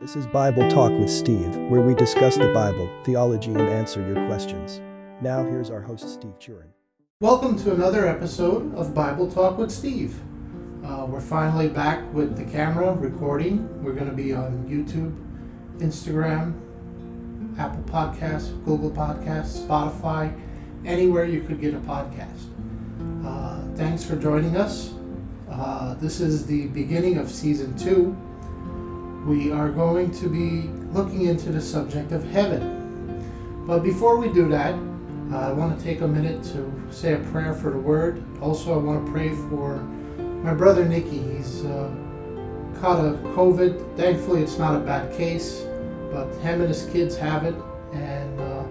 This is Bible Talk with Steve, where we discuss the Bible, theology, and answer your questions. Now, here's our host, Steve Churon. Welcome to another episode of Bible Talk with Steve. Uh, we're finally back with the camera recording. We're going to be on YouTube, Instagram, Apple Podcasts, Google Podcasts, Spotify, anywhere you could get a podcast. Uh, thanks for joining us. Uh, this is the beginning of season two. We are going to be looking into the subject of heaven. But before we do that, uh, I want to take a minute to say a prayer for the word. Also, I want to pray for my brother Nicky. He's uh, caught a COVID. Thankfully, it's not a bad case, but him and his kids have it, and uh,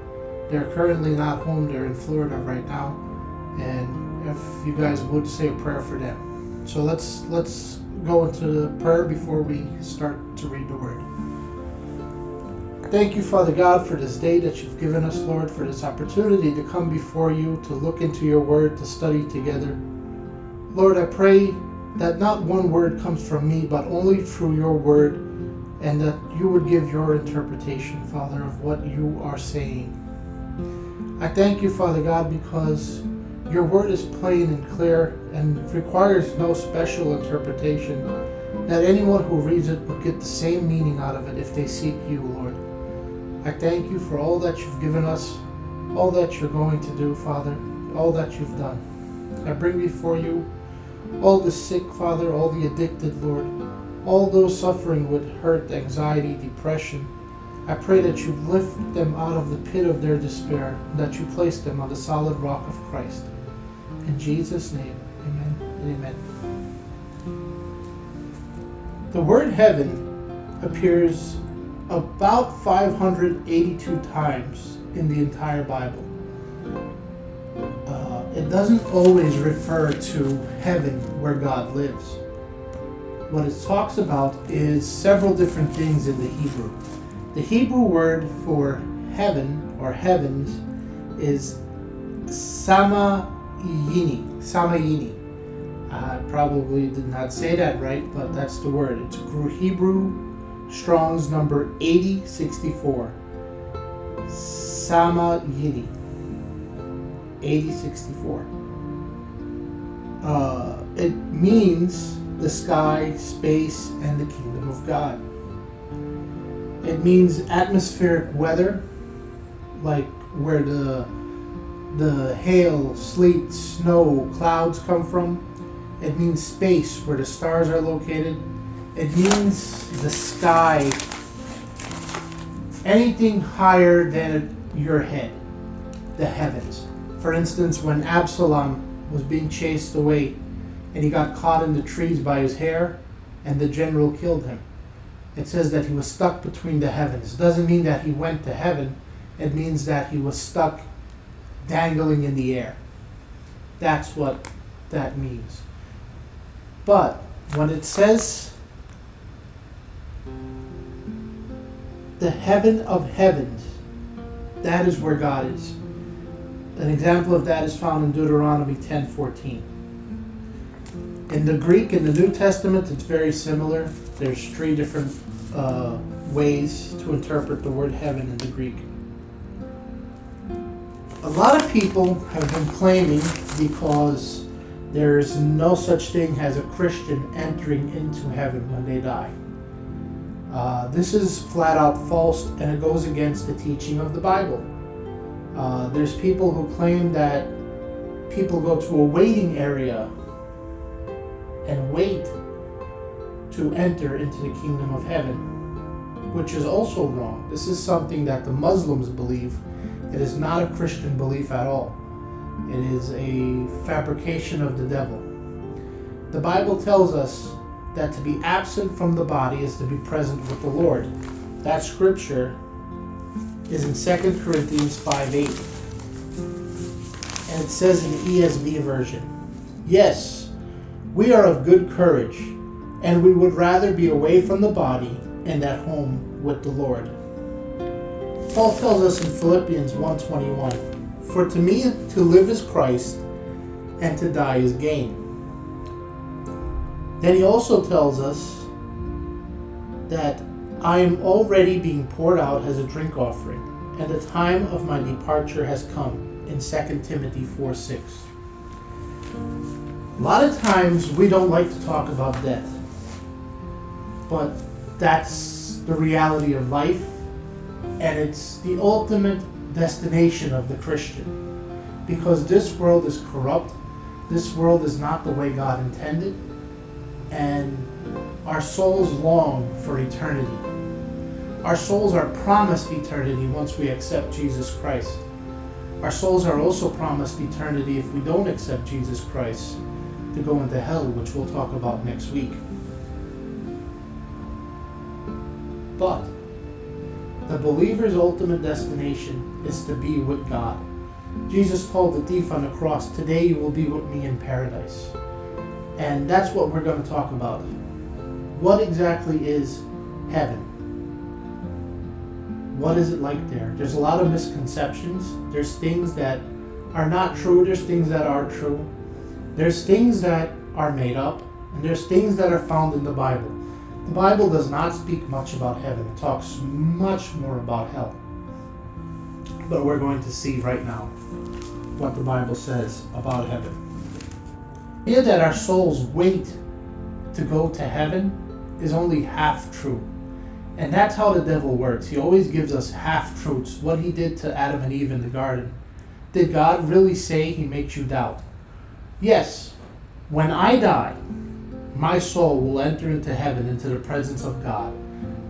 they're currently not home. They're in Florida right now, and if you guys would say a prayer for them. So let's let's go into prayer before we start to read the word. Thank you, Father God, for this day that you've given us, Lord, for this opportunity to come before you, to look into your word, to study together. Lord, I pray that not one word comes from me, but only through your word, and that you would give your interpretation, Father, of what you are saying. I thank you, Father God, because your word is plain and clear and requires no special interpretation, that anyone who reads it would get the same meaning out of it if they seek you, Lord. I thank you for all that you've given us, all that you're going to do, Father, all that you've done. I bring before you all the sick, Father, all the addicted, Lord, all those suffering with hurt, anxiety, depression. I pray that you lift them out of the pit of their despair, that you place them on the solid rock of Christ. In Jesus' name, amen. The word heaven appears about 582 times in the entire Bible. Uh, it doesn't always refer to heaven where God lives. What it talks about is several different things in the Hebrew. The Hebrew word for heaven or heavens is samayini. Samayini. I probably did not say that right, but that's the word. It's Hebrew Strong's number 8064. Sama Yini. 8064. Uh, it means the sky, space, and the kingdom of God. It means atmospheric weather, like where the the hail, sleet, snow, clouds come from. It means space, where the stars are located it means the sky, anything higher than your head, the heavens. For instance, when Absalom was being chased away and he got caught in the trees by his hair and the general killed him. It says that he was stuck between the heavens. It doesn't mean that he went to heaven, it means that he was stuck dangling in the air. That's what that means. But when it says the heaven of heavens. That is where God is. An example of that is found in Deuteronomy 10:14. In the Greek, in the New Testament, it's very similar. There's three different uh, ways to interpret the word heaven in the Greek. A lot of people have been claiming because there is no such thing as a Christian entering into heaven when they die. Uh, this is flat out false and it goes against the teaching of the Bible. Uh, there's people who claim that people go to a waiting area and wait to enter into the kingdom of heaven, which is also wrong. This is something that the Muslims believe. It is not a Christian belief at all. It is a fabrication of the devil. The Bible tells us that to be absent from the body is to be present with the Lord. That scripture is in 2 Corinthians 5 8. And it says in the ESV version Yes, we are of good courage, and we would rather be away from the body and at home with the Lord. Paul tells us in Philippians 1:21, "For to me to live is Christ, and to die is gain." Then he also tells us that I am already being poured out as a drink offering, and the time of my departure has come in 2 Timothy 4 6. A lot of times we don't like to talk about death, but that's the reality of life, and it's the ultimate destination of the Christian. Because this world is corrupt, this world is not the way God intended, and our souls long for eternity. Our souls are promised eternity once we accept Jesus Christ. Our souls are also promised eternity if we don't accept Jesus Christ to go into hell, which we'll talk about next week. But the believer's ultimate destination is to be with God. Jesus told the thief on the cross, Today you will be with me in paradise. And that's what we're going to talk about. What exactly is heaven? What is it like there? There's a lot of misconceptions. There's things that are not true, there's things that are true. There's things that are made up, and there's things that are found in the Bible. The Bible does not speak much about heaven, it talks much more about hell. But we're going to see right now what the Bible says about heaven. The idea that our souls wait to go to heaven is only half true. And that's how the devil works. He always gives us half truths. What he did to Adam and Eve in the garden. Did God really say he makes you doubt? Yes. When I die, my soul will enter into heaven, into the presence of God.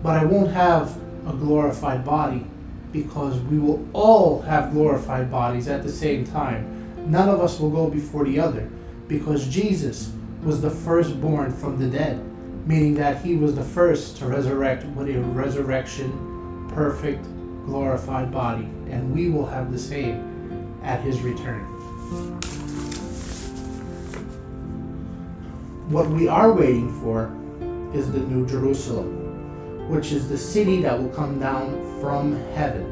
But I won't have a glorified body because we will all have glorified bodies at the same time. None of us will go before the other because Jesus was the firstborn from the dead meaning that he was the first to resurrect with a resurrection, perfect, glorified body, and we will have the same at his return. What we are waiting for is the New Jerusalem, which is the city that will come down from heaven.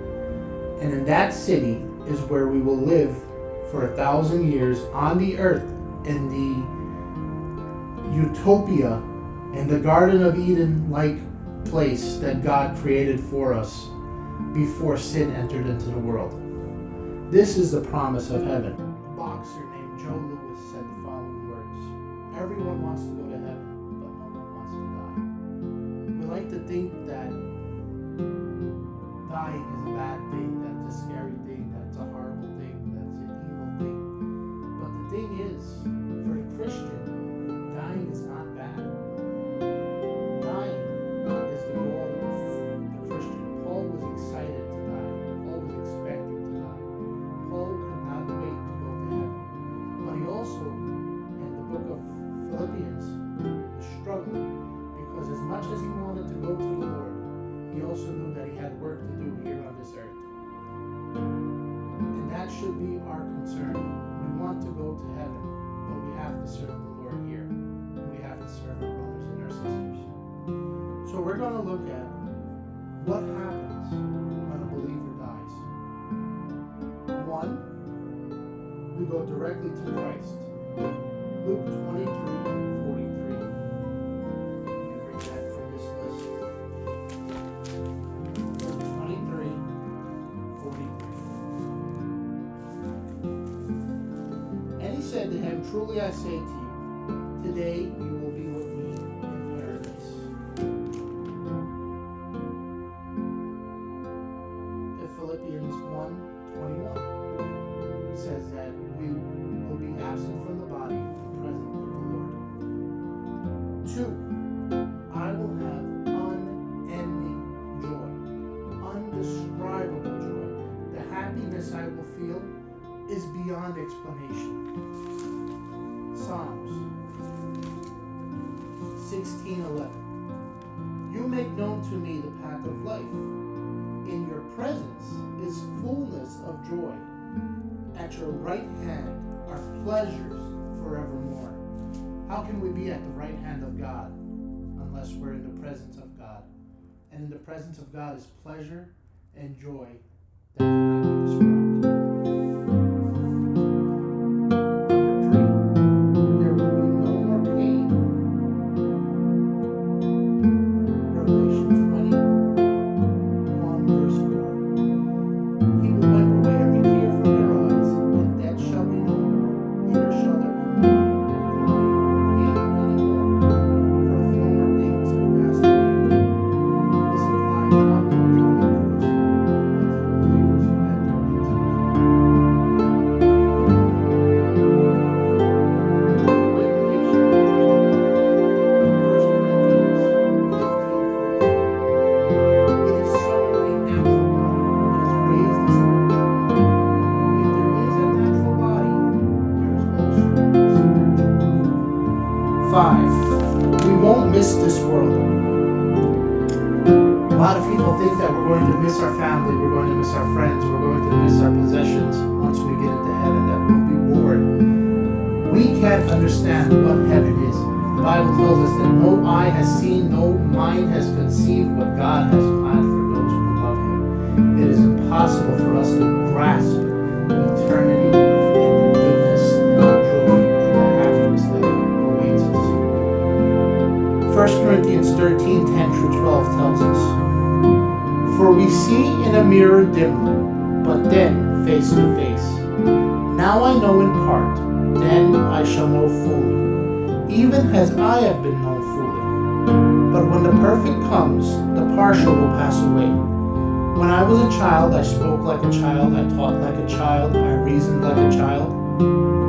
And in that city is where we will live for a thousand years on the earth in the utopia in the Garden of Eden like place that God created for us before sin entered into the world. This is the promise of heaven. A boxer named Joe Everyone wants to go to heaven, but no one wants to die. We like to think that dying is a bad thing, that's a scary thing, that's a horrible thing, that's an evil thing. But the thing is, for a Christian, dying is not go directly to Christ. Luke 23, 43. Let read that from this list. Luke 23, 43. And he said to him, Truly I say to you, today you will be with me in paradise. In Philippians 1 21 says that we will be absent from the body, present with the Lord. Two, I will have unending joy, undescribable joy. The happiness I will feel is beyond explanation. Psalms 16:11 You make known to me the path of life. In your presence is fullness of joy. At your right hand are pleasures forevermore. How can we be at the right hand of God unless we're in the presence of God? And in the presence of God is pleasure and joy that. Five, we won't miss this world. A lot of people think that we're going to miss our family, we're going to miss our friends, we're going to miss our possessions once we get into heaven, that we'll be bored. We can't understand what heaven is. The Bible tells us that no eye has seen, no mind has conceived what God has planned for those who love Him. It is impossible for us to grasp eternity 1 Corinthians 13 10 through 12 tells us, For we see in a mirror dimly, but then face to face. Now I know in part, then I shall know fully, even as I have been known fully. But when the perfect comes, the partial will pass away. When I was a child, I spoke like a child, I taught like a child, I reasoned like a child.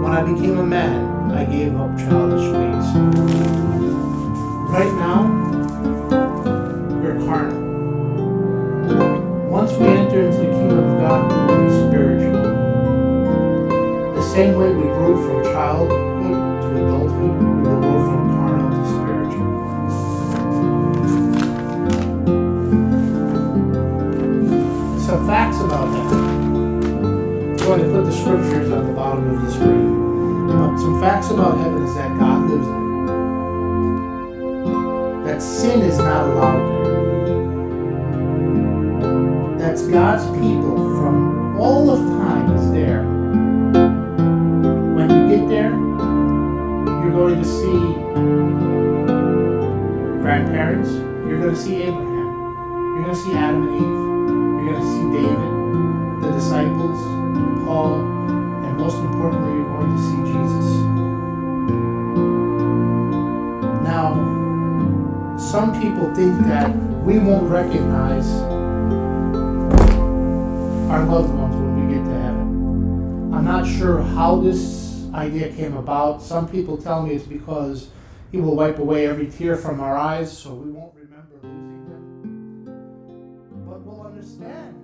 When I became a man, I gave up childish ways. Right now, we're carnal. Once we enter into the kingdom of God, we will be spiritual. The same way we grew from childhood to adulthood, we will grow from carnal to spiritual. Some facts about heaven. I'm going to put the scriptures on the bottom of the screen. Some facts about heaven is that God That sin is not allowed there. That's God's people from all of time is there. When you get there, you're going to see grandparents, you're going to see Abraham, you're going to see Adam and Eve, you're going to see David, think that we won't recognize our loved ones when we get to heaven. I'm not sure how this idea came about. Some people tell me it's because He will wipe away every tear from our eyes so we won't remember losing them. But we'll understand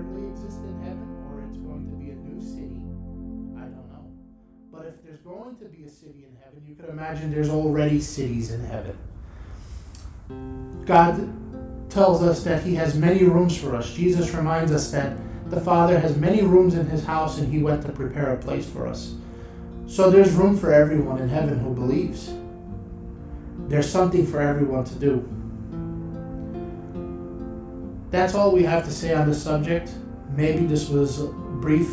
currently exist in heaven or it's going to be a new city. I don't know. But if there's going to be a city in heaven, you could imagine there's already cities in heaven. God tells us that He has many rooms for us. Jesus reminds us that the Father has many rooms in His house and He went to prepare a place for us. So there's room for everyone in heaven who believes. There's something for everyone to do. That's all we have to say on this subject. Maybe this was brief,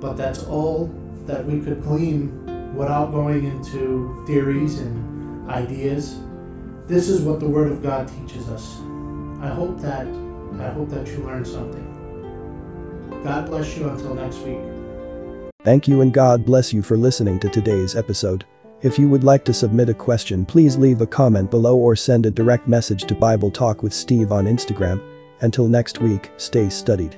but that's all that we could glean without going into theories and ideas. This is what the Word of God teaches us. I hope that I hope that you learned something. God bless you until next week. Thank you and God bless you for listening to today's episode. If you would like to submit a question please leave a comment below or send a direct message to Bible Talk with Steve on Instagram. Until next week, stay studied.